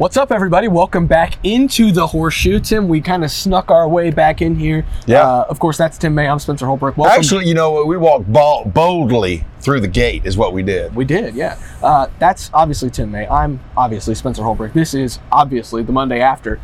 What's up, everybody? Welcome back into the horseshoe. Tim, we kind of snuck our way back in here. Yeah. Uh, of course, that's Tim May. I'm Spencer Holbrook. Welcome. Actually, you know, we walked bol- boldly through the gate, is what we did. we did, yeah. Uh, that's obviously Tim May. I'm obviously Spencer Holbrook. This is obviously the Monday after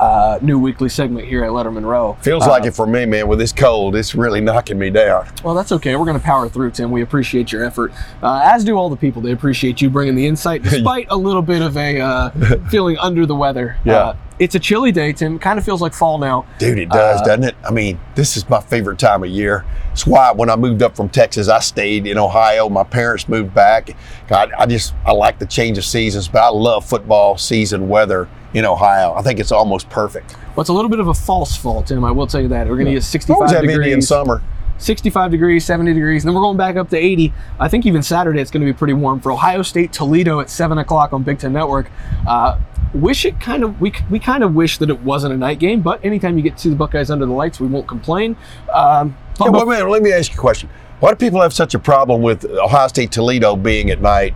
uh, new weekly segment here at Lettermen Row. Feels Uh, like it for me, man. With this cold, it's really knocking me down. Well, that's okay. We're going to power through, Tim. We appreciate your effort, uh, as do all the people. They appreciate you bringing the insight, despite a little bit of a uh, feeling under the weather. Yeah. It's a chilly day, Tim. Kind of feels like fall now. Dude, it does, Uh, doesn't it? I mean, this is my favorite time of year. It's why when I moved up from Texas, I stayed in Ohio. My parents moved back. God, I just I like the change of seasons, but I love football season weather in Ohio. I think it's almost perfect. Well, it's a little bit of a false fall, Tim. I will tell you that. We're going to get Always 65 have Indian degrees, summer. 65 degrees, 70 degrees, and then we're going back up to 80. I think even Saturday it's going to be pretty warm for Ohio State Toledo at 7 o'clock on Big Ten Network. Uh, wish it kind of we we kind of wish that it wasn't a night game, but anytime you get to the Buckeyes under the lights, we won't complain. Um, Yeah, wait minute, let me ask you a question. Why do people have such a problem with Ohio State Toledo being at night,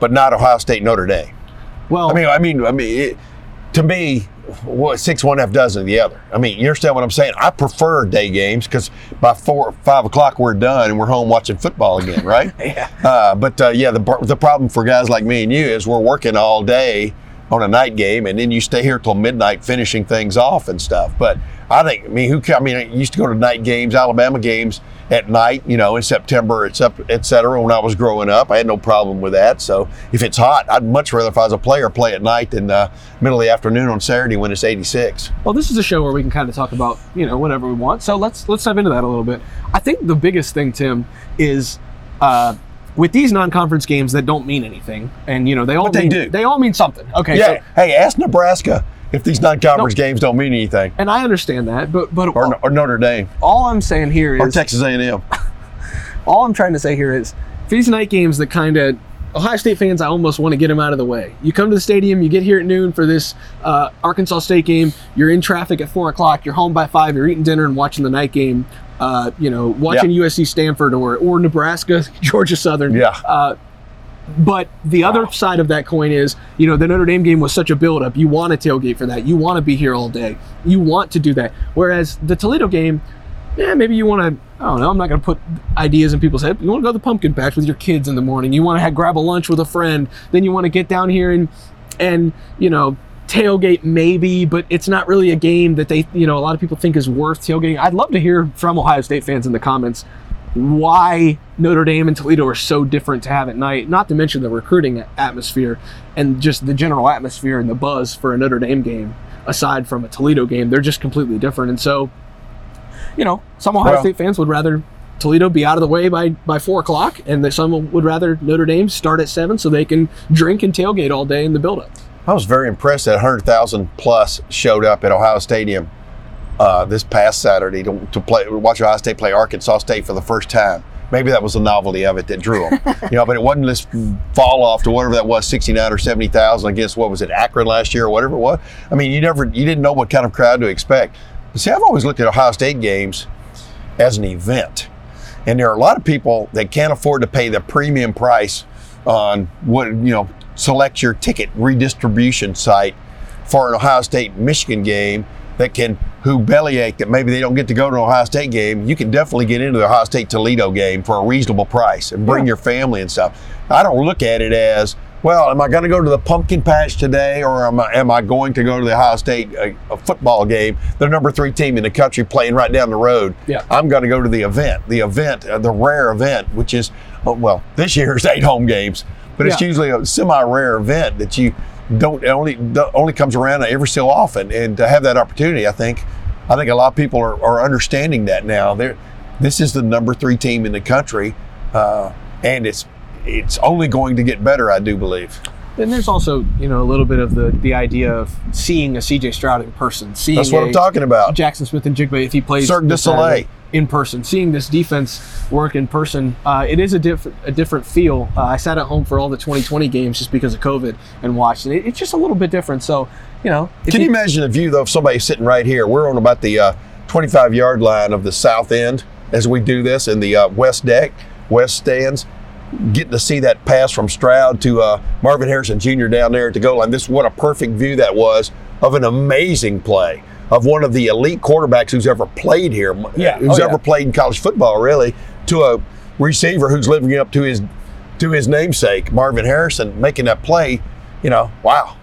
but not Ohio State Notre Dame? well, I mean, I mean, I mean, it, to me, six one half dozen of the other. I mean, you understand what I'm saying? I prefer day games because by four, five o'clock we're done and we're home watching football again, right? Yeah. Uh, but uh, yeah, the the problem for guys like me and you is we're working all day on a night game, and then you stay here till midnight finishing things off and stuff. But I think, I mean, who? I mean, I used to go to night games, Alabama games at night, you know, in September, et cetera. When I was growing up, I had no problem with that. So if it's hot, I'd much rather, if I was a player, play at night than uh, middle of the afternoon on Saturday when it's 86. Well, this is a show where we can kind of talk about you know whatever we want. So let's let's dive into that a little bit. I think the biggest thing, Tim, is uh, with these non-conference games that don't mean anything, and you know they all But they mean, do. They all mean something. Okay. Yeah. So, hey, ask Nebraska if these non-conference No. games don't mean anything, and I understand that, but but or, or Notre Dame, all I'm saying here or Texas A&M. all I'm trying to say here is these night games that kind of Ohio State fans, I almost want to get them out of the way. You come to the stadium, you get here at noon for this uh, Arkansas State game. You're in traffic at four o'clock. You're home by five. You're eating dinner and watching the night game. Uh, you know, watching USC Stanford or or Nebraska Georgia Southern. Yeah. Uh, but the other side of that coin is, you know, the Notre Dame game was such a buildup. You want to tailgate for that. You want to be here all day. You want to do that. Whereas the Toledo game, yeah, maybe you want to. I don't know. I'm not going to put ideas in people's head. You want to go to the pumpkin patch with your kids in the morning. You want to grab a lunch with a friend. Then you want to get down here and and you know tailgate maybe, but it's not really a game that they you know a lot of people think is worth tailgating. I'd love to hear from Ohio State fans in the comments why Notre Dame and Toledo are so different to have at night. Not to mention the recruiting atmosphere and just the general atmosphere and the buzz for a Notre Dame game. Aside from a Toledo game, they're just completely different. And so, you know, some Ohio Well- State fans would rather Toledo be out of the way by by four o'clock, and that some would rather Notre Dame start at seven so they can drink and tailgate all day in the buildup. I was very impressed that 100,000 plus showed up at Ohio Stadium uh, this past Saturday to, to play, watch Ohio State play Arkansas State for the first time. Maybe that was the novelty of it that drew them. you know, but it wasn't this fall off to whatever that was, 69 or 70,000 against what was it, Akron last year or whatever it was. I mean, you never, you didn't know what kind of crowd to expect. But see, I've always looked at Ohio State games as an event. And there are a lot of people that can't afford to pay the premium price on what, you know, select your ticket redistribution site for an Ohio State Michigan game that can, who bellyache that maybe they don't get to go to an Ohio State game. You can definitely get into the Ohio State Toledo game for a reasonable price and bring Yeah. your family and stuff. I don't look at it as, well, am I going to go to the pumpkin patch today or am I, am I going to go to the Ohio State uh, a football game, the number three team in the country playing right down the road? Yeah. I'm going to go to the event, the event, uh, the rare event, which is, oh, well, this year is eight home games, but it's Yeah. usually a semi-rare event that you don't only only comes around every so often, and to have that opportunity, I think, I think a lot of people are, are understanding that now. They're, this is the number three team in the country, uh, and it's it's only going to get better, I do believe. And there's also, you know, a little bit of the the idea of seeing a CJ Stroud in person, seeing That's what i I'm talking about. Jaxon Smith-Njigba if he plays Cirque du Soleil. in person, seeing this defense work in person. Uh, it is a different a different feel. Uh, I sat at home for all the 2020 games just because of COVID and watched, and it, it's just a little bit different. So, you know, Can you imagine the view though of somebody sitting right here? We're on about the uh, 25 yard line of the south end as we do this in the uh, west deck, west stands. Getting to see that pass from Stroud to uh, Marvin Harrison Jr. down there at the goal line. This what a perfect view that was of an amazing play of one of the elite quarterbacks who's ever played here. Yeah. who's Oh, yeah. ever played in college football, really, to a receiver who's living up to his to his namesake, Marvin Harrison, making that play. You know, wow.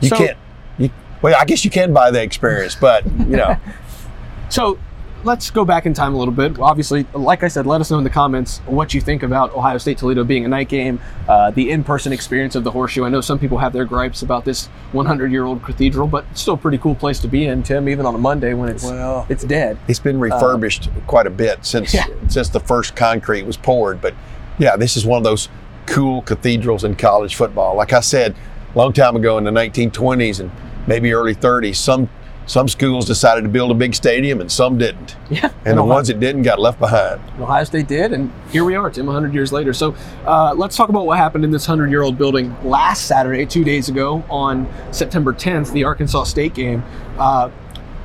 You So- can't. You, well, I guess you can buy the experience, but you know, So let's go back in time a little bit. Obviously, like I said, let us know in the comments what you think about Ohio State Toledo being a night game, uh, the in person experience of the horseshoe. I know some people have their gripes about this 100 year old cathedral, but it's still a pretty cool place to be in, Tim, even on a Monday when it's, Well- it's dead. it's been refurbished quite a bit since Yeah. since the first concrete was poured. But yeah, this is one of those cool cathedrals in college football. Like I said, a long time ago in the 1920s and maybe early 30s, some some schools decided to build a big stadium and some didn't. Yeah. And the Ohio- ones that didn't got left behind. Ohio State did, and here we are, Tim, 100 years later. So uh, let's talk about what happened in this 100 year old building last Saturday, two days ago, on September 10th, the Arkansas State game. Uh,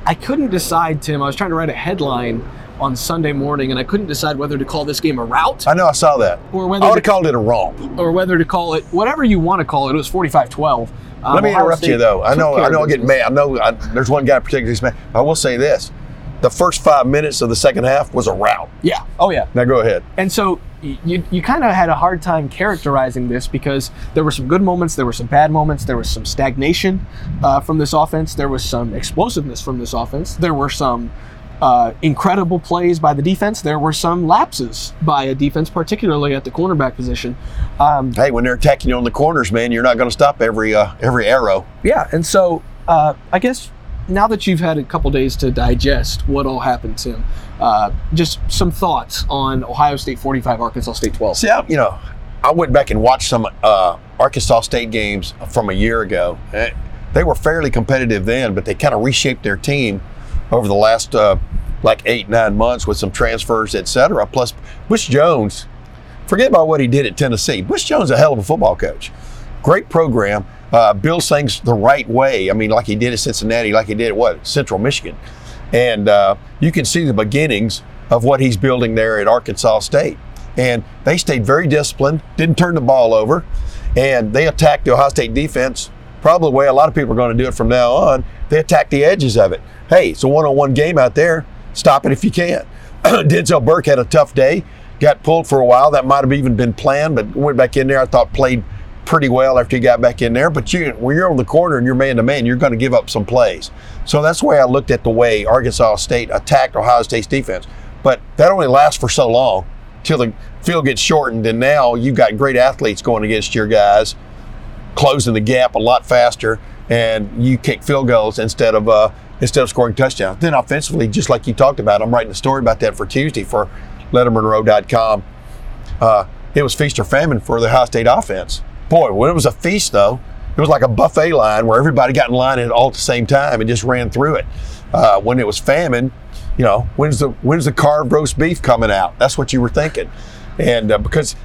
I couldn't decide, Tim. I was trying to write a headline on Sunday morning, and I couldn't decide whether to call this game a rout I know I saw that. or whether I would to, have called it a romp. or whether to call it whatever you want to call it. It was 45 12. Let me interrupt you though. I know I know I get mad. I know I, there's one guy particularly who's mad. I will say this. The first five minutes of the second half was a rout. Yeah. Oh, yeah. Now go ahead. And so you, you kind of had a hard time characterizing this because there were some good moments, there were some bad moments, there was some stagnation uh, from this offense, there was some explosiveness from this offense, there were some uh, incredible plays by the defense, there were some lapses by a defense, particularly at the cornerback position. Um, Hey, when they're attacking you on the corners, man, you're not going to stop every uh, every arrow. yeah, and so uh, I guess now that you've had a couple days to digest what all happened, Tim, uh, just some thoughts on Ohio State 45, Arkansas State 12. See, I, you know, I went back and watched some uh, Arkansas State games from a year ago. Eh, They were fairly competitive then, but they kind of reshaped their team over the last uh, like eight nine months with some transfers, et cetera. Plus, Butch Jones. Forget about what he did at Tennessee. Butch Jones is a hell of a football coach. Great program. Uh, builds things the right way. I mean, like he did at Cincinnati, like he did at what Central Michigan, and uh, you can see the beginnings of what he's building there at Arkansas State. And they stayed very disciplined, didn't turn the ball over, and they attacked the Ohio State defense probably the way a lot of people are going to do it from now on. They attack the edges of it. Hey, it's a one-on-one game out there. Stop it if you can. Denzel Burke had a tough day, got pulled for a while. That might have even been planned, but went back in there. I thought played pretty well after he got back in there. But you, when you're on the corner and you're man to man, you're going to give up some plays. So that's the way I looked at the way Arkansas State attacked Ohio State's defense. But that only lasts for so long till the field gets shortened, and now you've got great athletes going against your guys, closing the gap a lot faster, and you kick field goals instead of uh, instead of scoring touchdowns. Then offensively, just like you talked about, I'm writing a story about that for Tuesday for LettermenRow.com. Uh, it was feast or famine for the Ohio State offense. Boy, when it was a feast though, it was like a buffet line where everybody got in line at all at the same time and just ran through it. Uh, when it was famine, you know, when's the when's the carved roast beef coming out? That's what you were thinking, and uh, because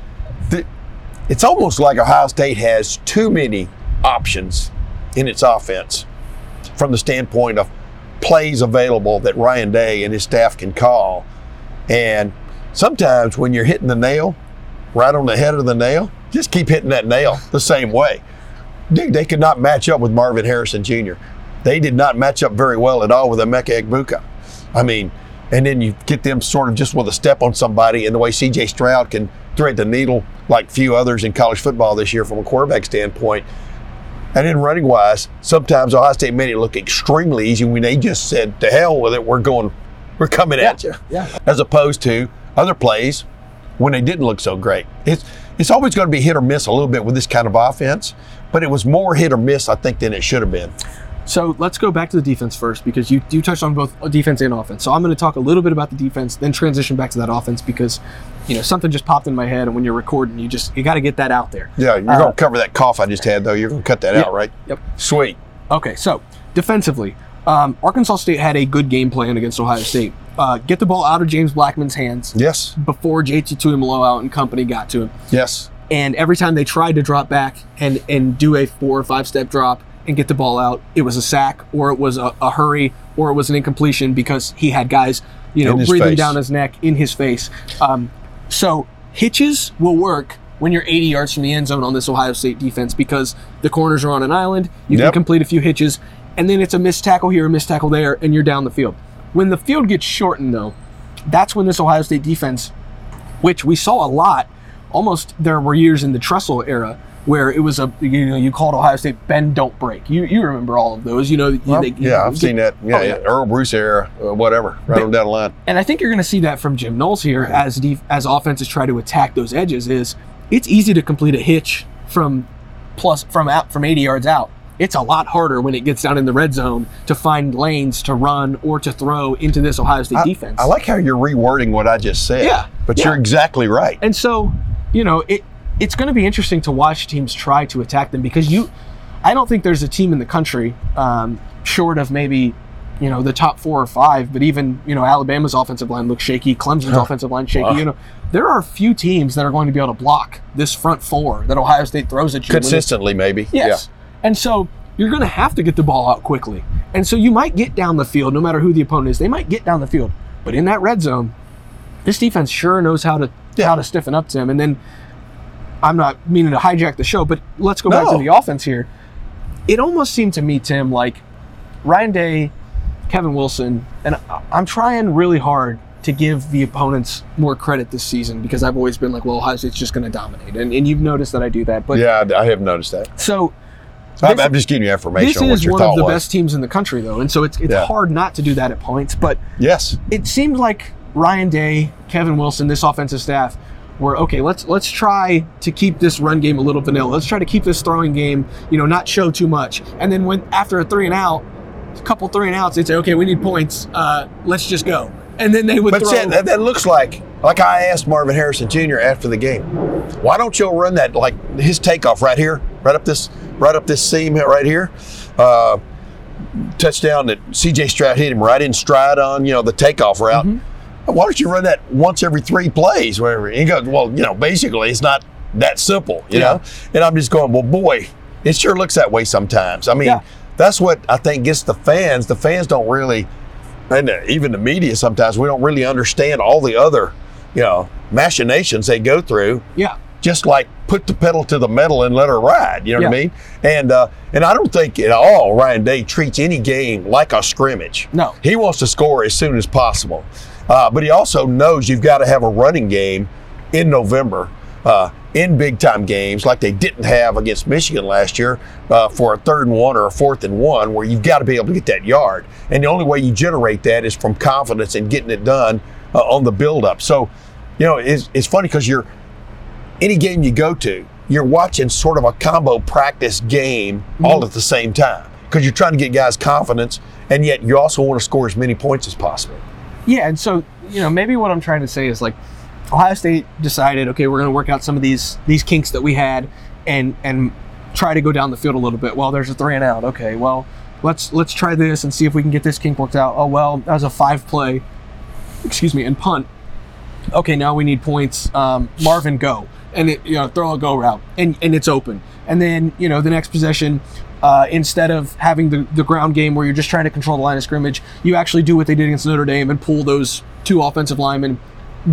it's almost like Ohio State has too many options in its offense from the standpoint of plays available that Ryan Day and his staff can call. And sometimes when you're hitting the nail right on the head of the nail, just keep hitting that nail the same way. Dude, they could not match up with Marvin Harrison Jr. They did not match up very well at all with Emeka Egbuka. I mean, and then you get them sort of just with a step on somebody, and the way CJ Stroud can thread the needle like few others in college football this year from a quarterback standpoint. And then running wise, sometimes Ohio State made it look extremely easy when they just said, "To hell with it, we're going, we're coming at you." Yeah. As opposed to other plays when they didn't look so great. It's it's always going to be hit or miss a little bit with this kind of offense, but it was more hit or miss, I think, than it should have been. So let's go back to the defense first because you you touched on both defense and offense. So I'm going to talk a little bit about the defense, then transition back to that offense because you know something just popped in my head, and when you're recording, you just you got to get that out there. Yeah, you're Uh, gonna cover that cough I just had though. You're gonna cut that Yeah. out, right? Yep. Sweet. Okay, so defensively, um, Arkansas State had a good game plan against Ohio State. Uh, get the ball out of James Blackman's hands Yes. before JT Tuimoloau and company got to him. Yes. and every time they tried to drop back and and do a four or five step drop and get the ball out, it was a sack or it was a, a hurry or it was an incompletion because he had guys, you know, breathing face. down his neck in his face. Um, so hitches will work when you're 80 yards from the end zone on this Ohio State defense because the corners are on an island. You can complete a few hitches, and then it's a missed tackle here, a missed tackle there, and you're down the field. When the field gets shortened, though, that's when this Ohio State defense which we saw a lot. Almost there were years in the Tressel era where it was a you know you called Ohio State bend don't break. You you remember all of those? You know Well, they- yeah, I've seen that. Yeah, Oh, yeah. Earle Bruce era, uh, whatever, right on down the line. and I think you're going to see that from Jim Knowles here as def- as offenses try to attack those edges. Is it's easy to complete a hitch from plus from out from 80 yards out. It's a lot harder when it gets down in the red zone to find lanes to run or to throw into this Ohio State I, defense. I like how you're rewording what I just said. Yeah, But yeah. you're exactly right. And so, you know, it it's going to be interesting to watch teams try to attack them because you, I don't think there's a team in the country, um, short of maybe, you know, the top four or five, but even you know Alabama's offensive line looks shaky, Clemson's offensive line shaky. Wow. You know, there are a few teams that are going to be able to block this front four that Ohio State throws at you. Consistently, maybe. Yes. And so you're going to have to get the ball out quickly. And so you might get down the field, no matter who the opponent is. They might get down the field, but in that red zone, this defense sure knows how to Yeah. how to stiffen up to him. And then I'm not meaning to hijack the show, but let's go back to the offense here. It almost seemed to me, Tim, like Ryan Day, Kevin Wilson, and I'm trying really hard to give the opponents more credit this season because I've always been like, well, Ohio State's just going to dominate, and, and you've noticed that I do that. But Yeah, I, have noticed that. so I'm, I'm just giving you information this on what is one of the was. best teams in the country, though, and so it's it's Yeah. hard not to do that at points. But Yes. it seemed like Ryan Day, Kevin Wilson, this offensive staff were okay. Let's let's try to keep this run game a little vanilla. Let's try to keep this throwing game, you know, not show too much. And then when after a three and out, a couple three and outs, they'd say, okay, we need points. Uh, let's just go. And then they would But throw. that, that looks like, like I asked Marvin Harrison Jr. after the game, why don't you run that like his takeoff right here, right up this, right up this seam right here, uh, touchdown that C.J. Stroud hit him right in stride on, you know, the takeoff route. Mm-hmm. Why don't you run that once every three plays? Whatever. He goes, well, you know, basically it's not that simple, you Yeah. know. And I'm just going, well, boy, it sure looks that way sometimes. I mean, Yeah. that's what I think gets the fans. The fans don't really and uh, even the media sometimes we don't really understand all the other you know machinations they go through yeah, just like put the pedal to the metal and let her ride you know what i mean and uh, and i don't think at all ryan day treats any game like a scrimmage No. he wants to score as soon as possible uh, but he also knows you've got to have a running game in november uh, in big time games like they didn't have against Michigan last year uh, for a third and one or a fourth and one, where you've got to be able to get that yard. And the only way you generate that is from confidence and getting it done uh, on the build up. So, you know, it's, it's funny because you're any game you go to, you're watching sort of a combo practice game all at the same time because you're trying to get guys confidence and yet you also want to score as many points as possible. Yeah, and so you know maybe what I'm trying to say is like Ohio State decided, okay, we're going to work out some of these these kinks that we had, and and try to go down the field a little bit. Well, there's a three and out. Okay, well let's let's try this and see if we can get this kink worked out. Oh well, that was a five play, excuse me, and punt. Okay, now we need points. Um, Marvin, go and it, you know throw a go route and and it's open. And then you know the next possession, uh, instead of having the, the ground game where you're just trying to control the line of scrimmage, you actually do what they did against Notre Dame and pull those two offensive linemen,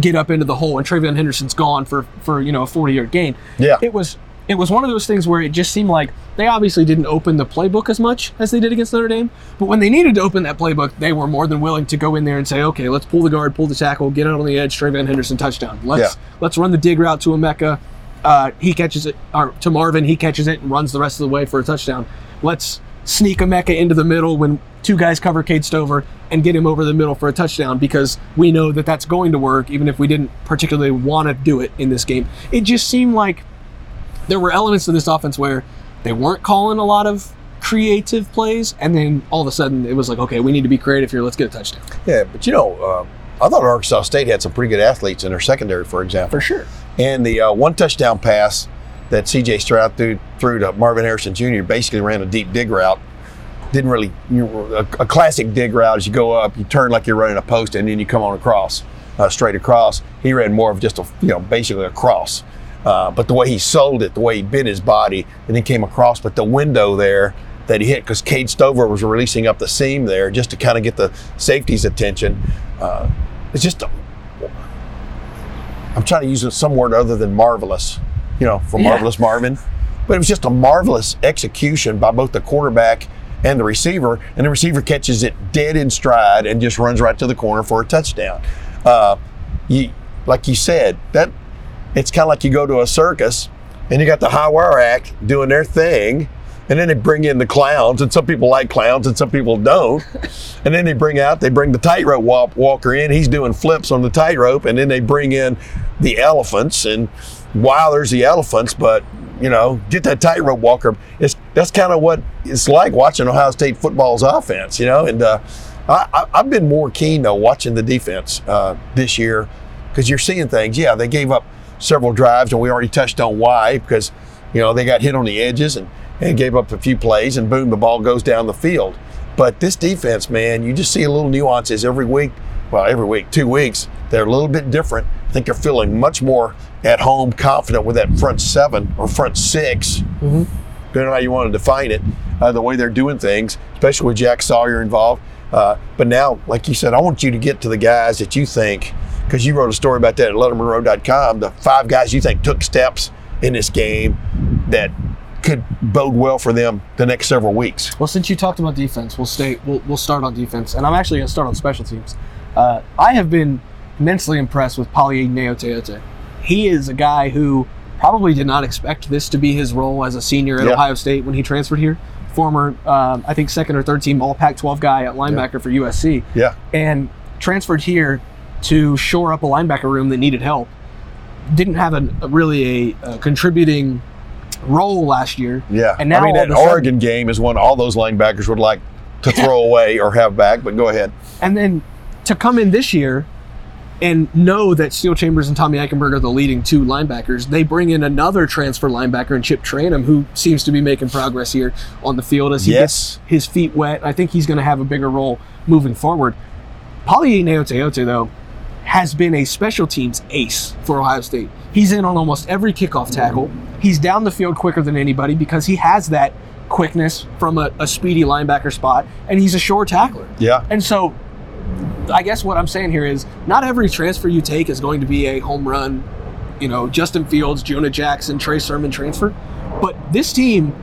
get up into the hole, and TreVeyon Henderson's gone for for you know a 40 yard gain. Yeah. it was it was one of those things where it just seemed like they obviously didn't open the playbook as much as they did against Notre Dame, but when they needed to open that playbook, they were more than willing to go in there and say, okay, let's pull the guard, pull the tackle, get out on the edge, TreVeyon Henderson touchdown. Let's Yeah. let's run the dig route to Emeka. Uh, he catches it, or to Marvin, he catches it and runs the rest of the way for a touchdown. Let's sneak Emeka into the middle when two guys cover Cade Stover and get him over the middle for a touchdown because we know that that's going to work, even if we didn't particularly want to do it in this game. It just seemed like there were elements to this offense where they weren't calling a lot of creative plays, and then all of a sudden it was like, okay, we need to be creative here. Let's get a touchdown. Yeah, but you know, uh, I thought Arkansas State had some pretty good athletes in their secondary, for example. For sure. And the uh, one touchdown pass that C.J. Stroud threw, threw to Marvin Harrison Jr. basically ran a deep dig route. Didn't really you know, a, a classic dig route. As you go up, you turn like you're running a post, and then you come on across, uh, straight across. He ran more of just a you know basically a cross. Uh, but the way he sold it, the way he bent his body, and then came across, but the window there that he hit because Cade Stover was releasing up the seam there just to kind of get the safety's attention. Uh, it's just, a, I'm trying to use some word other than marvelous, you know, for Yeah. marvelous Marvin. But it was just a marvelous execution by both the quarterback and the receiver, and the receiver catches it dead in stride and just runs right to the corner for a touchdown. Uh, you, like you said, that it's kind of like you go to a circus and you got the high wire act doing their thing and then they bring in the clowns and some people like clowns and some people don't. And then they bring out they bring the tightrope walk, walker in he's doing flips on the tightrope and then they bring in the elephants and wow there's the elephants but you know get that tightrope walker. It's that's kind of what it's like watching ohio state football's offense you know and uh, I, I, i've been more keen though watching the defense uh, this year because you're seeing things. Yeah they gave up several drives, and we already touched on why because you know they got hit on the edges and, and gave up a few plays, and boom, the ball goes down the field. But this defense, man, you just see a little nuances every week. Well, every week, two weeks, they're a little bit different. I think they're feeling much more at home, confident with that front seven or front 6 depending on how you want to define it, uh, the way they're doing things, especially with Jack Sawyer involved. Uh, but now, like you said, I want you to get to the guys that you think, because you wrote a story about that at lettermenrow.com, the five guys you think took steps in this game that could bode well for them the next several weeks. Well, since you talked about defense, we'll stay. We'll, we'll start on defense, and I'm actually going to start on special teams. Uh, I have been immensely impressed with Paulie Gaoteote. He is a guy who probably did not expect this to be his role as a senior at Yeah. Ohio State when he transferred here. Former, um, I think, second or third team All Pac-12 guy at linebacker for USC, Yeah. and transferred here to shore up a linebacker room that needed help. Didn't have a, a really a, a contributing role last year. Yeah. And now I mean, that a sudden- Oregon game is one all those linebackers would like to throw away or have back, but go ahead. And then to come in this year and know that Steele Chambers and Tommy Eichenberg are the leading two linebackers, they bring in another transfer linebacker in Chip Trayanum, who seems to be making progress here on the field as he Yes. gets his feet wet. I think he's going to have a bigger role moving forward. Paulie Gaoteote, though, has been a special teams ace for Ohio State. He's in on almost every kickoff tackle. He's down the field quicker than anybody because he has that quickness from a, a speedy linebacker spot, and he's a sure tackler. Yeah. And so, I guess what I'm saying here is not every transfer you take is going to be a home run, you know, Justin Fields, Jonah Jackson, Trey Sermon transfer. But this team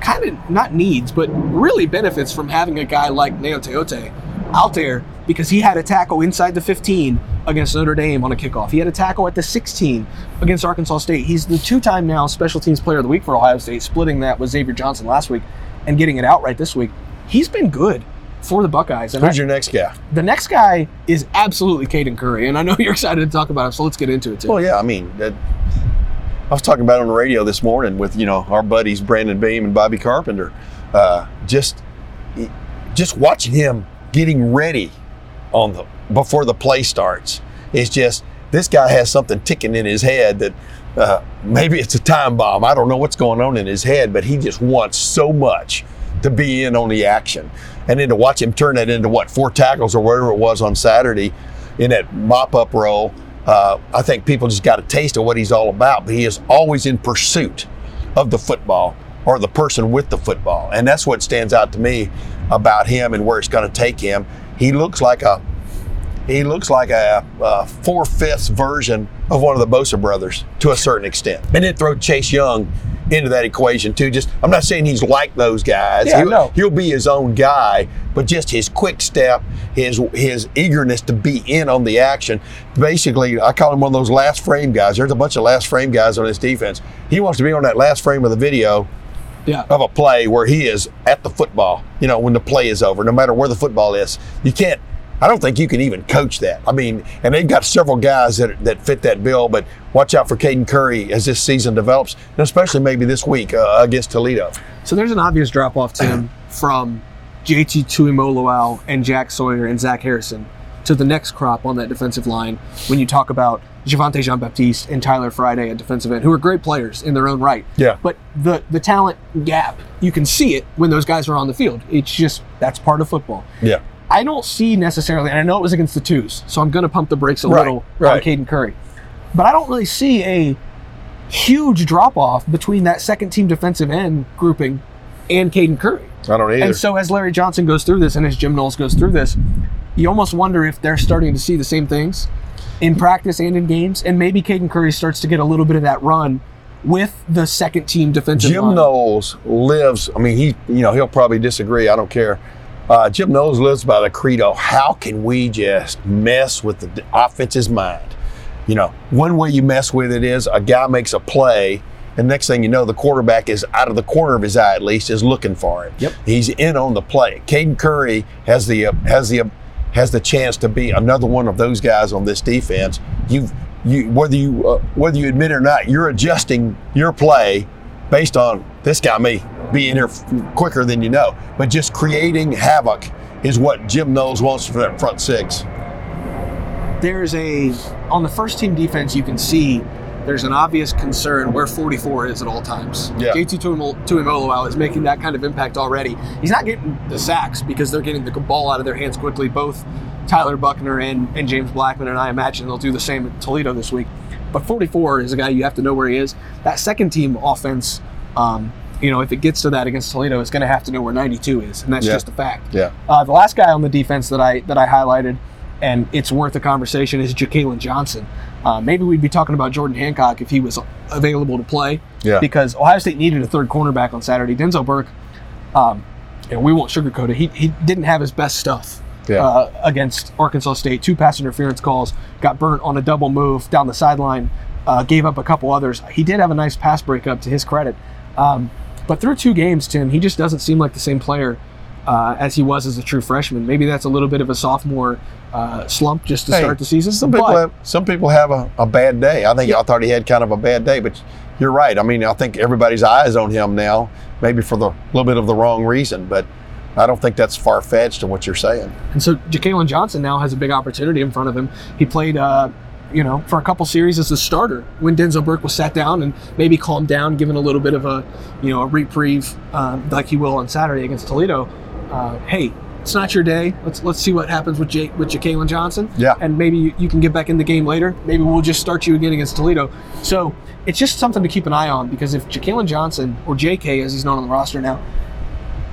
kind of not needs, but really benefits from having a guy like Gaoteote out there because he had a tackle inside the 15 against Notre Dame on a kickoff. He had a tackle at the 16 against Arkansas State. He's the two-time now Special Teams Player of the Week for Ohio State, splitting that with Xavier Johnson last week and getting it outright this week. He's been good for the Buckeyes. And Who's I- your next guy? the next guy is absolutely Caden Curry, and I know you're excited to talk about him, so let's get into it too. Well, yeah, I mean, that, I was talking about it on the radio this morning with you know our buddies Brandon Beam and Bobby Carpenter. Uh, just, just watching him getting ready on the before the play starts It's just this guy has something ticking in his head that uh, maybe it's a time bomb. I don't know what's going on in his head, but he just wants so much to be in on the action, and then to watch him turn that into what four tackles or whatever it was on Saturday in that mop up role. Uh, I think people just got a taste of what he's all about, but he is always in pursuit of the football or the person with the football. And that's what stands out to me about him and where it's going to take him. He looks like a he looks like a, a four fifths version of one of the Bosa brothers to a certain extent. And then throw Chase Young into that equation too. Just I'm not saying he's like those guys. Yeah, he'll, no. he'll be his own guy, but just his quick step, his his eagerness to be in on the action. Basically, I call him one of those last frame guys. There's a bunch of last frame guys on his defense. He wants to be on that last frame of the video yeah. of a play where he is at the football, you know, when the play is over, no matter where the football is. You can't I don't think you can even coach that. I mean, and they've got several guys that, that fit that bill, but watch out for Caden Curry as this season develops, and especially maybe this week uh, against Toledo. So there's an obvious drop off, Tim, from JT Tuimoloau and Jack Sawyer and Zach Harrison to the next crop on that defensive line when you talk about Javontae Jean-Baptiste and Tyler Friday at defensive end, who are great players in their own right. Yeah. But the the talent gap, you can see it when those guys are on the field. It's just that's part of football. Yeah. I don't see necessarily, and I know it was against the twos, so I'm going to pump the brakes a Right, little on right. Caden Curry. But I don't really see a huge drop off between that second team defensive end grouping and Caden Curry. I don't either. And so as Larry Johnson goes through this and as Jim Knowles goes through this, you almost wonder if they're starting to see the same things in practice and in games. And maybe Caden Curry starts to get a little bit of that run with the second team defensive Jim line. Knowles lives. I mean, he you know he'll probably disagree. I don't care. Uh, Jim Knowles lives by the credo: How can we just mess with the offense's mind? You know, one way you mess with it is a guy makes a play, and next thing you know, the quarterback is out of the corner of his eye at least is looking for him. Yep. He's in on the play. Caden Curry has the uh, has the uh, has the chance to be another one of those guys on this defense. You've you whether you uh, whether you admit it or not, you're adjusting your play based on this guy may be in here quicker than you know. But just creating havoc is what Jim Knowles wants for that front six. there's a on the first team defense you can see there's an obvious concern where 44 is at all times. Yeah. JT Tuimol- Tuimoloau is making that kind of impact already. He's not getting the sacks because they're getting the ball out of their hands quickly. Both Tyler Buchner and, and James Blackman, and I imagine they'll do the same at Toledo this week. But 44 is a guy you have to know where he is. That second team offense, um, you know, if it gets to that against Toledo, is going to have to know where 92 is, and that's Yeah. just a fact. Yeah. Uh, the last guy on the defense that I that I highlighted, and it's worth a conversation, is Jakailin Johnson. Uh, maybe we'd be talking about Jordan Hancock if he was available to play. Yeah. Because Ohio State needed a third cornerback on Saturday. Denzel Burke, um, know, we won't sugarcoat it. He, he didn't have his best stuff Yeah. uh, against Arkansas State. Two pass interference calls, got burnt on a double move down the sideline, uh, gave up a couple others. He did have a nice pass breakup to his credit. Um, but through two games, Tim, he just doesn't seem like the same player uh, as he was as a true freshman. Maybe that's a little bit of a sophomore uh, slump just to Hey, start the season. Some but- people have some people have a, a bad day. I think I thought he had kind of a bad day, but you're right. I mean, I think everybody's eyes on him now, maybe for the little bit of the wrong reason, but I don't think that's far fetched in what you're saying. And so Jakailin Johnson now has a big opportunity in front of him. He played, uh, you know, for a couple series as a starter when Denzel Burke was sat down and maybe calmed down, given a little bit of a, you know, a reprieve um, like he will on Saturday against Toledo. Uh, hey, it's not your day. Let's let's see what happens with Jake with Jakailin Johnson. Yeah. And maybe you, you can get back in the game later. Maybe we'll just start you again against Toledo. So it's just something to keep an eye on because if Jakailin Johnson or JK as he's known on the roster now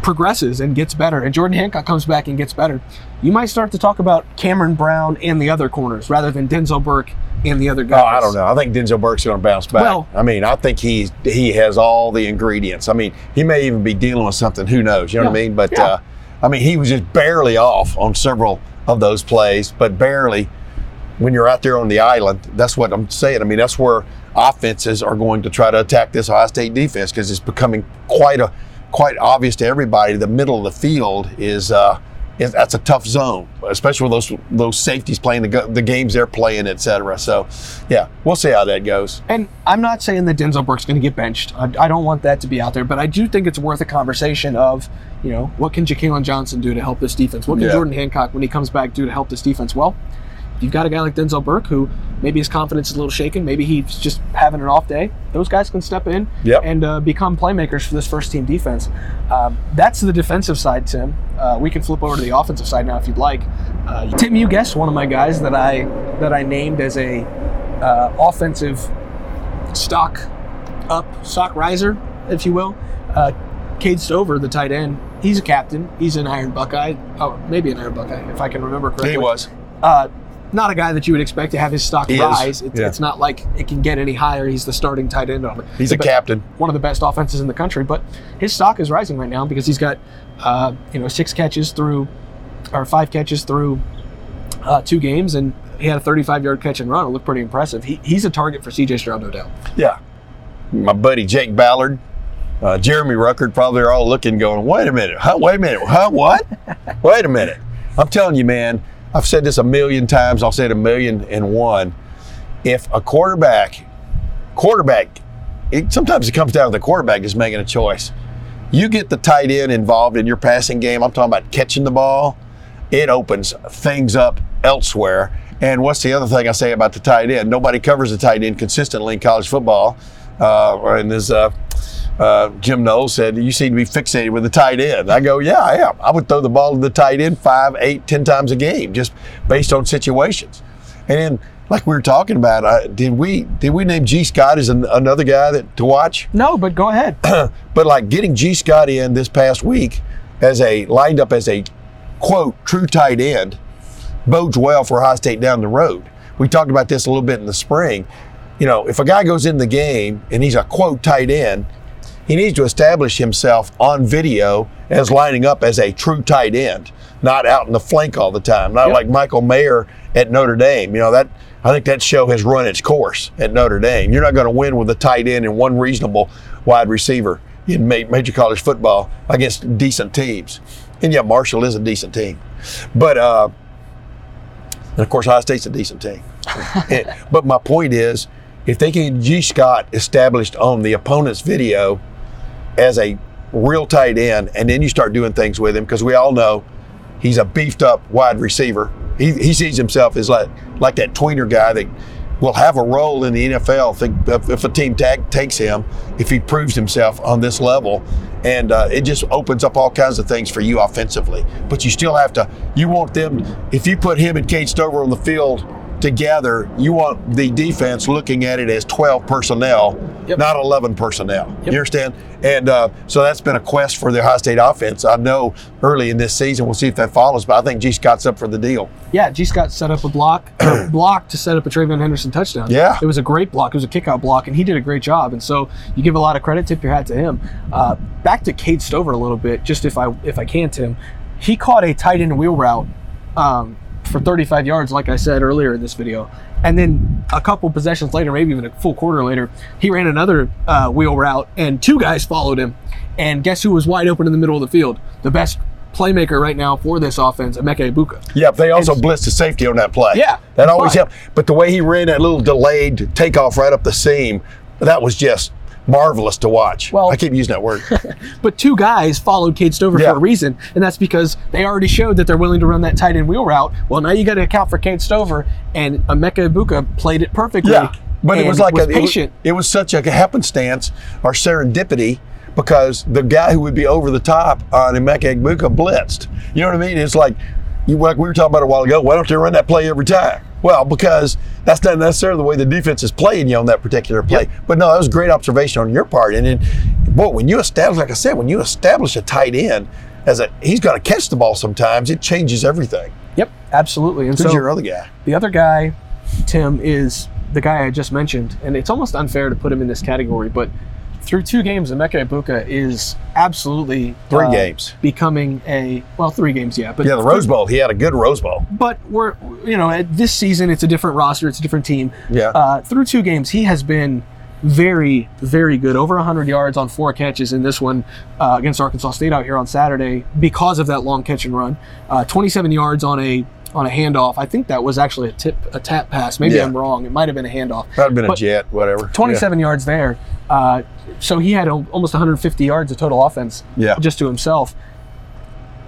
progresses and gets better, and Jordan Hancock comes back and gets better, you might start to talk about Cameron Brown and the other corners rather than Denzel Burke and the other guys. Oh. I don't know. I think Denzel Burke's going to bounce back. Well- I mean, I think he's he has all the ingredients. I mean, he may even be dealing with something. Who knows? You know what I mean? But Yeah. uh, I mean, he was just barely off on several of those plays, but barely. When you're out there on the island, that's what I'm saying. I mean, that's where offenses are going to try to attack this Ohio State defense because it's becoming quite a quite obvious to everybody. The middle of the field is. Uh, is- that's a tough zone, especially with those those safeties playing the, the games they're playing, et cetera. So, yeah, we'll see how that goes. And I'm not saying that Denzel Burke's going to get benched. I, I don't want that to be out there, but I do think it's worth a conversation of, you know, what can Jakailin Johnson do to help this defense? What can Yeah. Jordan Hancock, when he comes back, do to help this defense? Well, you've got a guy like Denzel Burke who maybe his confidence is a little shaken. Maybe he's just having an off day. Those guys can step in Yep. and uh, become playmakers for this first team defense. Um, that's the defensive side, Tim. Uh, we can flip over to the offensive side now if you'd like. Uh, Tim, you guessed one of my guys that I that I named as a uh, offensive stock up, stock riser, if you will. Uh, Cade Stover, the tight end, he's a captain. He's an Iron Buckeye. Oh, maybe an Iron Buckeye, if I can remember correctly. He was. Uh, not a guy that you would expect to have his stock He rise. It's, yeah. it's not like it can get any higher. He's the starting tight end on it. He's a But captain. One of the best offenses in the country, but his stock is rising right now because he's got, uh, you know, six catches through, or five catches through uh, two games, and he had a 35-yard catch and run. It looked pretty impressive. He, he's a target for C.J. Stroud, no doubt. Yeah. My buddy Jake Ballard, uh, Jeremy Ruckert probably are all looking, going, wait a minute, huh? Wait a minute, huh? What? wait a minute. I'm telling you, man, I've said this a million times. I'll say it a million and one. If a quarterback, quarterback, it, sometimes it comes down to the quarterback just making a choice. You get the tight end involved in your passing game. I'm talking about catching the ball. It opens things up elsewhere. And what's the other thing I say about the tight end? Nobody covers the tight end consistently in college football. Uh, and as uh, uh, Jim Knowles said, you seem to be fixated with the tight end. I go, yeah, I am. I would throw the ball to the tight end five, eight, ten times a game, just based on situations. And then, like we were talking about, uh, did we did we name Gee Scott as an, another guy that to watch? No, but go ahead. but like getting Gee Scott in this past week as a lined up as a quote true tight end bodes well for Ohio State down the road. We talked about this a little bit in the spring. You know, if a guy goes in the game and he's a quote tight end, he needs to establish himself on video as lining up as a true tight end, not out in the flank all the time. Not Yep. like Michael Mayer at Notre Dame. You know that I think that show has run its course at Notre Dame. You're not going to win with a tight end and one reasonable wide receiver in major college football against decent teams. And yeah, Marshall is a decent team, but uh, and of course Ohio State's a decent team. And- but my point is, if they can get Gee Scott established on the opponent's video as a real tight end, and then you start doing things with him, because we all know he's a beefed up wide receiver. He, he sees himself as like like that tweener guy that will have a role in the NFL if, a team tag, takes him, if he proves himself on this level. And uh, it just opens up all kinds of things for you offensively. But you still have to, you want them, if you put him and Cade Stover on the field together, you want the defense looking at it as 12 personnel, Yep. not 11 personnel. Yep. You understand? And uh, so that's been a quest for the Ohio State offense. I know early in this season, we'll see if that follows, but I think Gee Scott's up for the deal. Yeah, Gee Scott set up a block, a block to set up a TreVeyon Henderson touchdown. Yeah. it was a great block. It was a kickout block, and he did a great job. And so you give a lot of credit, tip your hat to him. Uh, back to Cade Stover a little bit, just if I if I can, Tim. He caught a tight end wheel route um, for 35 yards, like I said earlier in this video. And then a couple possessions later, maybe even a full quarter later, he ran another uh, wheel route, and two guys followed him. And guess who was wide open in the middle of the field? The best playmaker right now for this offense, Emeka Egbuka. Yeah, they also blitzed the safety on that play. Yeah, That always helped. But the way he ran that little delayed takeoff right up the seam, that was just marvelous to watch. Well- I keep using that word. But two guys followed Cade Stover Yeah. for a reason, and that's because they already showed that they're willing to run that tight end wheel route. Well, now you got to account for Cade Stover, and Emeka Egbuka played it perfectly. yeah. But it was like a, it was, patient. it was such a happenstance or serendipity because the guy who would be over the top on Emeka Egbuka blitzed. You know what I mean? It's like you like we were talking about a while ago. Why don't they run that play every time? Well, because that's not necessarily the way the defense is playing you on that particular play. Yep. But no, that was great observation on your part. And then, boy, when you establish, like I said, when you establish a tight end as a, he's going to catch the ball sometimes. It changes everything. Yep, absolutely. And Who's so your other guy? the other guy, Tim, is the guy I just mentioned, and it's almost unfair to put him in this category, but through two games, Emeka Egbuka is absolutely Three uh, games. becoming a well, three games, yeah, but Yeah, the Rose Bowl. He had a good Rose Bowl. but we're you know at this season it's a different roster it's a different team Yeah. uh, through two games he has been very very good over 100 yards on four catches in this one uh, against arkansas state out here on saturday because of that long catch and run uh, 27 yards on a on a handoff i think that was actually a tip a tap pass maybe Yeah. i'm wrong it might have been a handoff That'd have been a jet, whatever. 27 yards there uh, so he had al- almost 150 yards of total offense Yeah. just to himself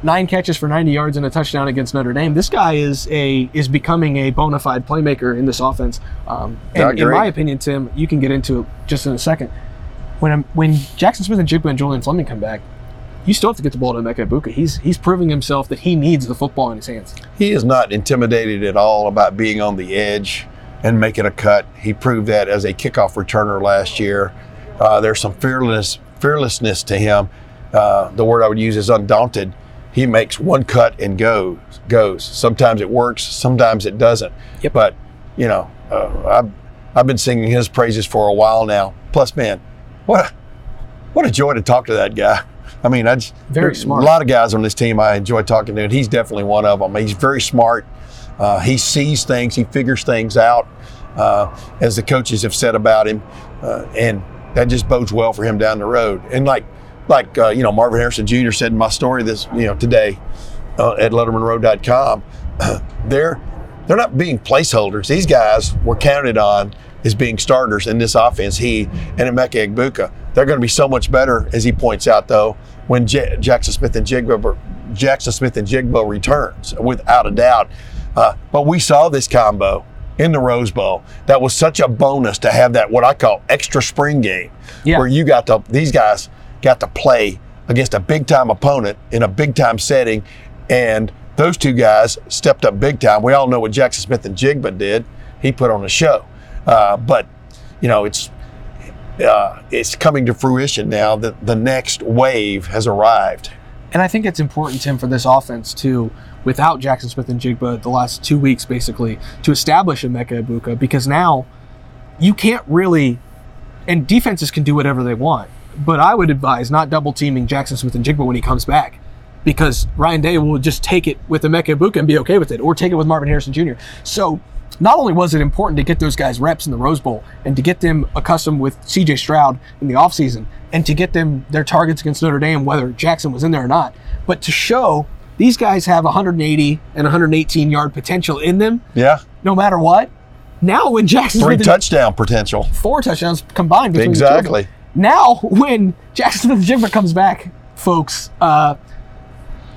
nine catches for 90 yards and a touchdown against Notre Dame. This guy is a is becoming a bona fide playmaker in this offense. Um, and in my opinion, Tim, you can get into it just in a second. When I'm, when Jaxon Smith-Njigba and Julian Fleming come back, you still have to get the ball to Emeka Egbuka. He's he's proving himself that he needs the football in his hands. He is not intimidated at all about being on the edge and making a cut. He proved that as a kickoff returner last year. Uh, there's some fearless fearlessness to him. Uh, the word I would use is undaunted. He makes one cut and goes. Goes. Sometimes it works. Sometimes it doesn't. Yep. But you know, uh, I've I've been singing his praises for a while now. Plus, man, what a, what a joy to talk to that guy. I mean, I just, Very smart. A lot of guys on this team I enjoy talking to, and he's definitely one of them. He's very smart. Uh, he sees things, he figures things out, uh, as the coaches have said about him, uh, and that just bodes well for him down the road. And like, like uh, you know, Marvin Harrison Jr. said in my story this, you know, today uh, at LettermenRow.com, they're they're not being placeholders. These guys were counted on as being starters in this offense. He and Emeka Egbuka. They're going to be so much better, as he points out, though, when J- Jaxon Smith-Njigba Jackson Smith and Jigba returns, without a doubt. Uh, but we saw this combo in the Rose Bowl. That was such a bonus to have that what I call extra spring game, Yeah. where you got to these guys got to play against a big time opponent in a big time setting, and those two guys stepped up big time. We all know what Jaxon Smith-Njigba did. He put on a show, uh, but you know it's. Uh, it's coming to fruition now that the next wave has arrived. And I think it's important, Tim, for this offense to, without Jaxon Smith-Njigba, the last two weeks basically, to establish a Emeka Egbuka because now you can't really, and defenses can do whatever they want. But I would advise not double teaming Jaxon Smith-Njigba when he comes back because Ryan Day will just take it with Emeka Egbuka and be okay with it, or take it with Marvin Harrison Jr. So not only was it important to get those guys reps in the Rose Bowl and to get them accustomed with CJ Stroud in the offseason and to get them their targets against Notre Dame, whether Jaxon was in there or not, but to show these guys have 180 and 118 yard potential in them Yeah, no matter what. Now, when Jaxon three and- touchdown potential. four touchdowns combined the. Exactly. Now, when Jackson Smith Jigba comes back, folks, uh,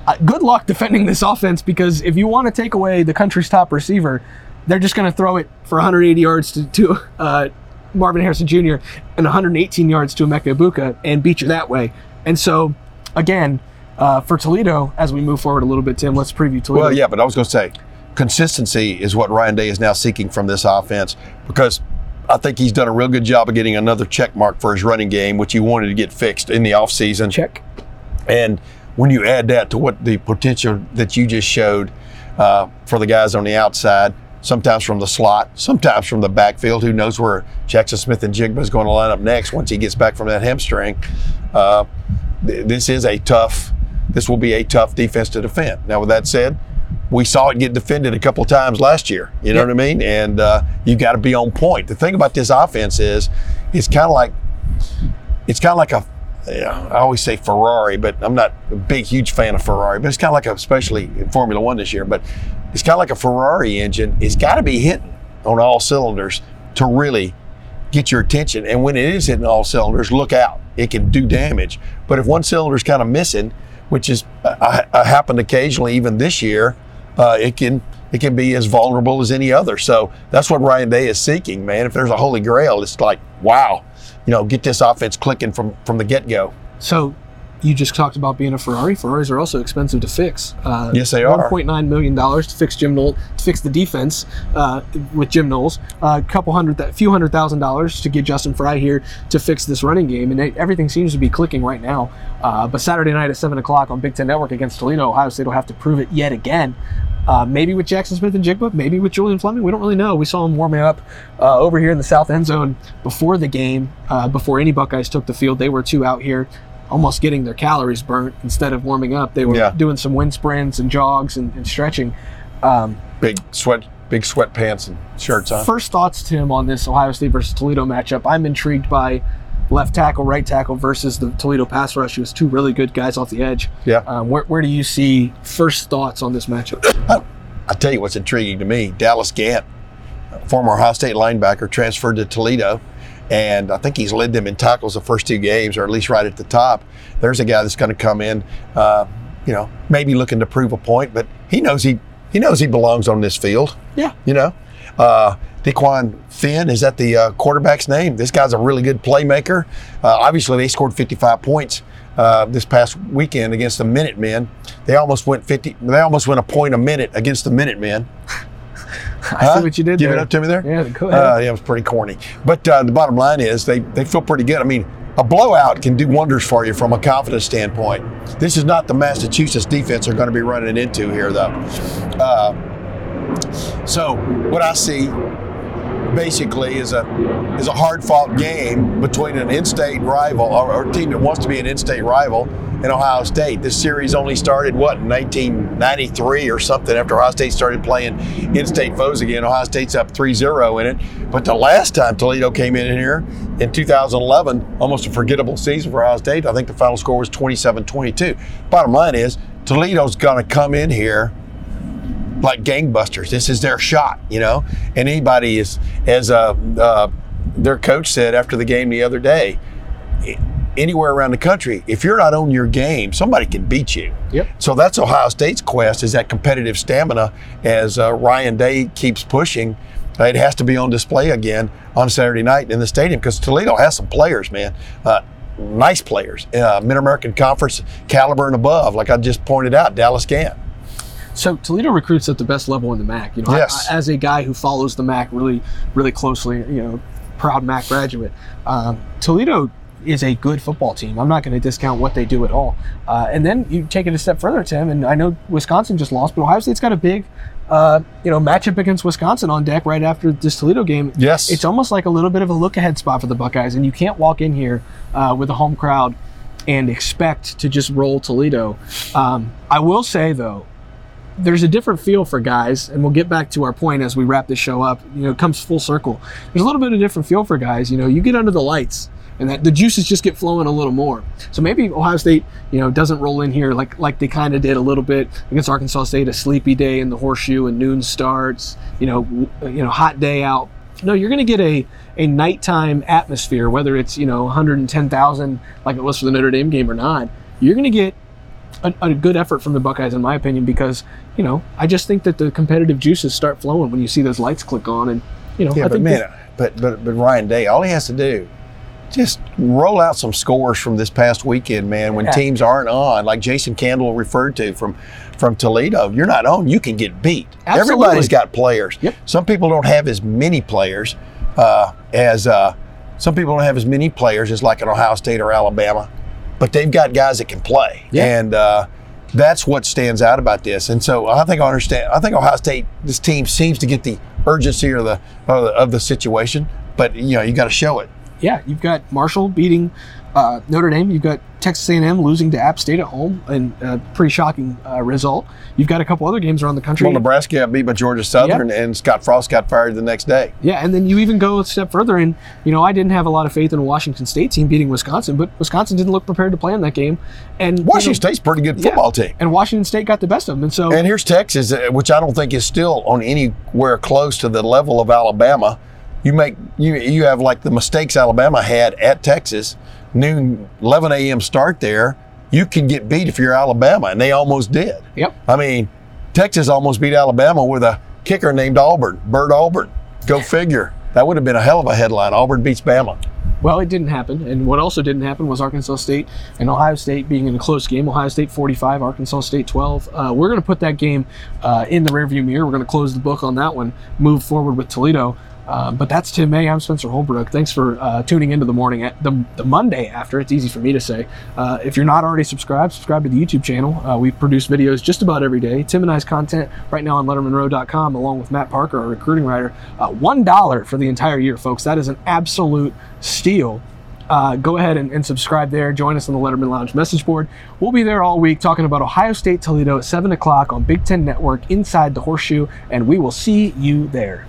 uh, good luck defending this offense because if you want to take away the country's top receiver, they're just going to throw it for 180 yards to, to uh, Marvin Harrison Jr. and 118 yards to Emeka Egbuka and beat you that way. And so, again, uh, for Toledo, as we move forward a little bit, Tim, let's preview Toledo. Well, yeah, but I was going to say consistency is what Ryan Day is now seeking from this offense because I think he's done a real good job of getting another check mark for his running game, which he wanted to get fixed in the offseason. Check. And when you add that to what the potential that you just showed uh, for the guys on the outside, sometimes from the slot, sometimes from the backfield, who knows where Jaxon Smith-Njigba is going to line up next once he gets back from that hamstring. Uh, th- this is a tough, this will be a tough defense to defend. Now, with that said, we saw it get defended a couple times last year. You know Yep. what I mean? And uh, you got to be on point. The thing about this offense is, it's kind of like it's kind of like a yeah, I always say Ferrari, but I'm not a big, huge fan of Ferrari. But it's kind of like a, especially in Formula One this year. But it's kind of like a Ferrari engine. It's got to be hitting on all cylinders to really get your attention. And when it is hitting all cylinders, look out. It can do damage. But if one cylinder's kind of missing, which is uh, uh, happened occasionally, even this year, uh, it can it can be as vulnerable as any other. So that's what Ryan Day is seeking, man. If there's a holy grail, it's like, wow, you know, get this offense clicking from from the get go. So you just talked about being a Ferrari. Ferraris are also expensive to fix. Uh, Yes, they are. $1.9 million to fix Jim Knowles, to fix the defense uh, with Jim Knowles. A couple hundred, a few hundred thousand dollars to get Justin Frye here to fix this running game, and it, everything seems to be clicking right now. Uh, but Saturday night at seven o'clock on Big Ten Network against Toledo, Ohio State will have to prove it yet again. Uh, maybe with Jaxon Smith-Njigba, maybe with Julian Fleming. We don't really know. We saw him warming up uh, over here in the south end zone before the game, uh, before any Buckeyes took the field. They were two out here, almost getting their calories burnt instead of warming up. They were Yeah. doing some wind sprints and jogs and, and stretching. Um, Big sweat, big sweatpants and shirts on. First thoughts, Tim, on this Ohio State versus Toledo matchup. I'm intrigued by left tackle, right tackle versus the Toledo pass rush. It was two really good guys off the edge. Yeah. Um, where, where do you see first thoughts on this matchup? I tell you what's intriguing to me: Dallas Gant, former Ohio State linebacker, transferred to Toledo, and I think he's led them in tackles the first two games, or at least right at the top. There's a guy that's going to come in, uh, you know, maybe looking to prove a point, but he knows he he knows he belongs on this field. Yeah. You know, uh, DeQuan Finn is that the uh, quarterback's name? This guy's a really good playmaker. Uh, obviously, they scored 55 points uh, this past weekend against the Minutemen. They almost went 50. They almost went a point a minute against the Minutemen. I see what you did Give there. it up to me there. Yeah, go ahead. Uh, yeah, it was pretty corny. But uh, the bottom line is they, they feel pretty good. I mean, a blowout can do wonders for you from a confidence standpoint. This is not the Massachusetts defense they're going to be running into here, though. Uh, so what I see basically is a is a hard fought game between an in-state rival or, or a team that wants to be an in-state rival and Ohio State. This series only started what in 1993 or something after Ohio State started playing in-state foes again. Ohio State's up 3-0 in it. But the last time Toledo came in here in 2011, almost a forgettable season for Ohio State. I think the final score was 27-22. Bottom line is Toledo's going to come in here like gangbusters. This is their shot, you know. And anybody is, as uh, uh, their coach said after the game the other day, anywhere around the country, if you're not on your game, somebody can beat you. Yep. So that's Ohio State's quest is that competitive stamina. As uh, Ryan Day keeps pushing, uh, it has to be on display again on Saturday night in the stadium because Toledo has some players, man. Uh, nice players, uh, Mid American Conference caliber and above, like I just pointed out, Dallas Gant. So Toledo recruits at the best level in the MAC. You know, Yes. I- I- as a guy who follows the MAC really, really closely, you know, proud MAC graduate. Um, Toledo is a good football team. I'm not going to discount what they do at all. Uh, and then you take it a step further, Tim. And I know Wisconsin just lost, but Ohio State's got a big, uh, you know, matchup against Wisconsin on deck right after this Toledo game. Yes. it's almost like a little bit of a look ahead spot for the Buckeyes, and you can't walk in here uh, with a home crowd and expect to just roll Toledo. Um, I will say though, there's a different feel for guys, and we'll get back to our point as we wrap this show up. You know, it comes full circle. There's a little bit of different feel for guys. You know, you get under the lights, and that the juices just get flowing a little more. So maybe Ohio State, you know, doesn't roll in here like like they kind of did a little bit against Arkansas State, a sleepy day in the horseshoe and noon starts. You know, you know, hot day out. No, you're going to get a a nighttime atmosphere, whether it's you know 110,000 like it was for the Notre Dame game or not. You're going to get a, a good effort from the Buckeyes, in my opinion, because you know I just think that the competitive juices start flowing when you see those lights click on, and you know Yeah, I but think man, that- but but but Ryan Day, all he has to do, just roll out some scores from this past weekend, man. When Yeah. teams aren't on, like Jason Candle referred to from from Toledo, you're not on, you can get beat. Absolutely. Everybody's got players. Yep. Some people don't have as many players uh, as uh, some people don't have as many players as like an Ohio State or Alabama, but they've got guys that can play, Yeah. and. Uh, that's what stands out about this, and so I think I understand. I think Ohio State, this team seems to get the urgency or the of the, of the situation, but you know you got to show it. yeah, you've got Marshall beating uh, Notre Dame. You've got Texas A&M losing to App State at home, and a pretty shocking uh, result. You've got a couple other games around the country. Well, Nebraska got beat by Georgia Southern, and Scott Frost got fired the next day. Yeah, and then you even go a step further, and you know I didn't have a lot of faith in a Washington State team beating Wisconsin, but Wisconsin didn't look prepared to play in that game, and you Washington know, State's a pretty good yeah, football team. and Washington State got the best of them, and so And here's Texas, uh, which I don't think is still on anywhere close to the level of Alabama. You make you you have like the mistakes Alabama had at Texas, noon 11 a.m. start there. You can get beat if you're Alabama, and they almost did. yep, I mean, Texas almost beat Alabama with a kicker named Auburn, Bert Auburn. Go figure. That would have been a hell of a headline. Auburn beats Bama. Well, it didn't happen. And what also didn't happen was Arkansas State and Ohio State being in a close game. Ohio State 45, Arkansas State 12. Uh, we're going to put that game uh, in the rearview mirror. We're going to close the book on that one, move forward with Toledo. Uh, but that's Tim May. I'm Spencer Holbrook. Thanks for uh, tuning into the morning, at the, the Monday after. It's easy for me to say. Uh, if you're not already subscribed, subscribe to the YouTube channel. Uh, we produce videos just about every day. Tim and I's content right now on LettermenRow.com, along with Matt Parker, our recruiting writer. Uh, $1 for the entire year, folks. That is an absolute steal uh, go ahead and, and subscribe there. Join us on the Lettermen Lounge message board. We'll be there all week talking about Ohio State Toledo at 7 o'clock on Big Ten Network inside the Horseshoe, and we will see you there.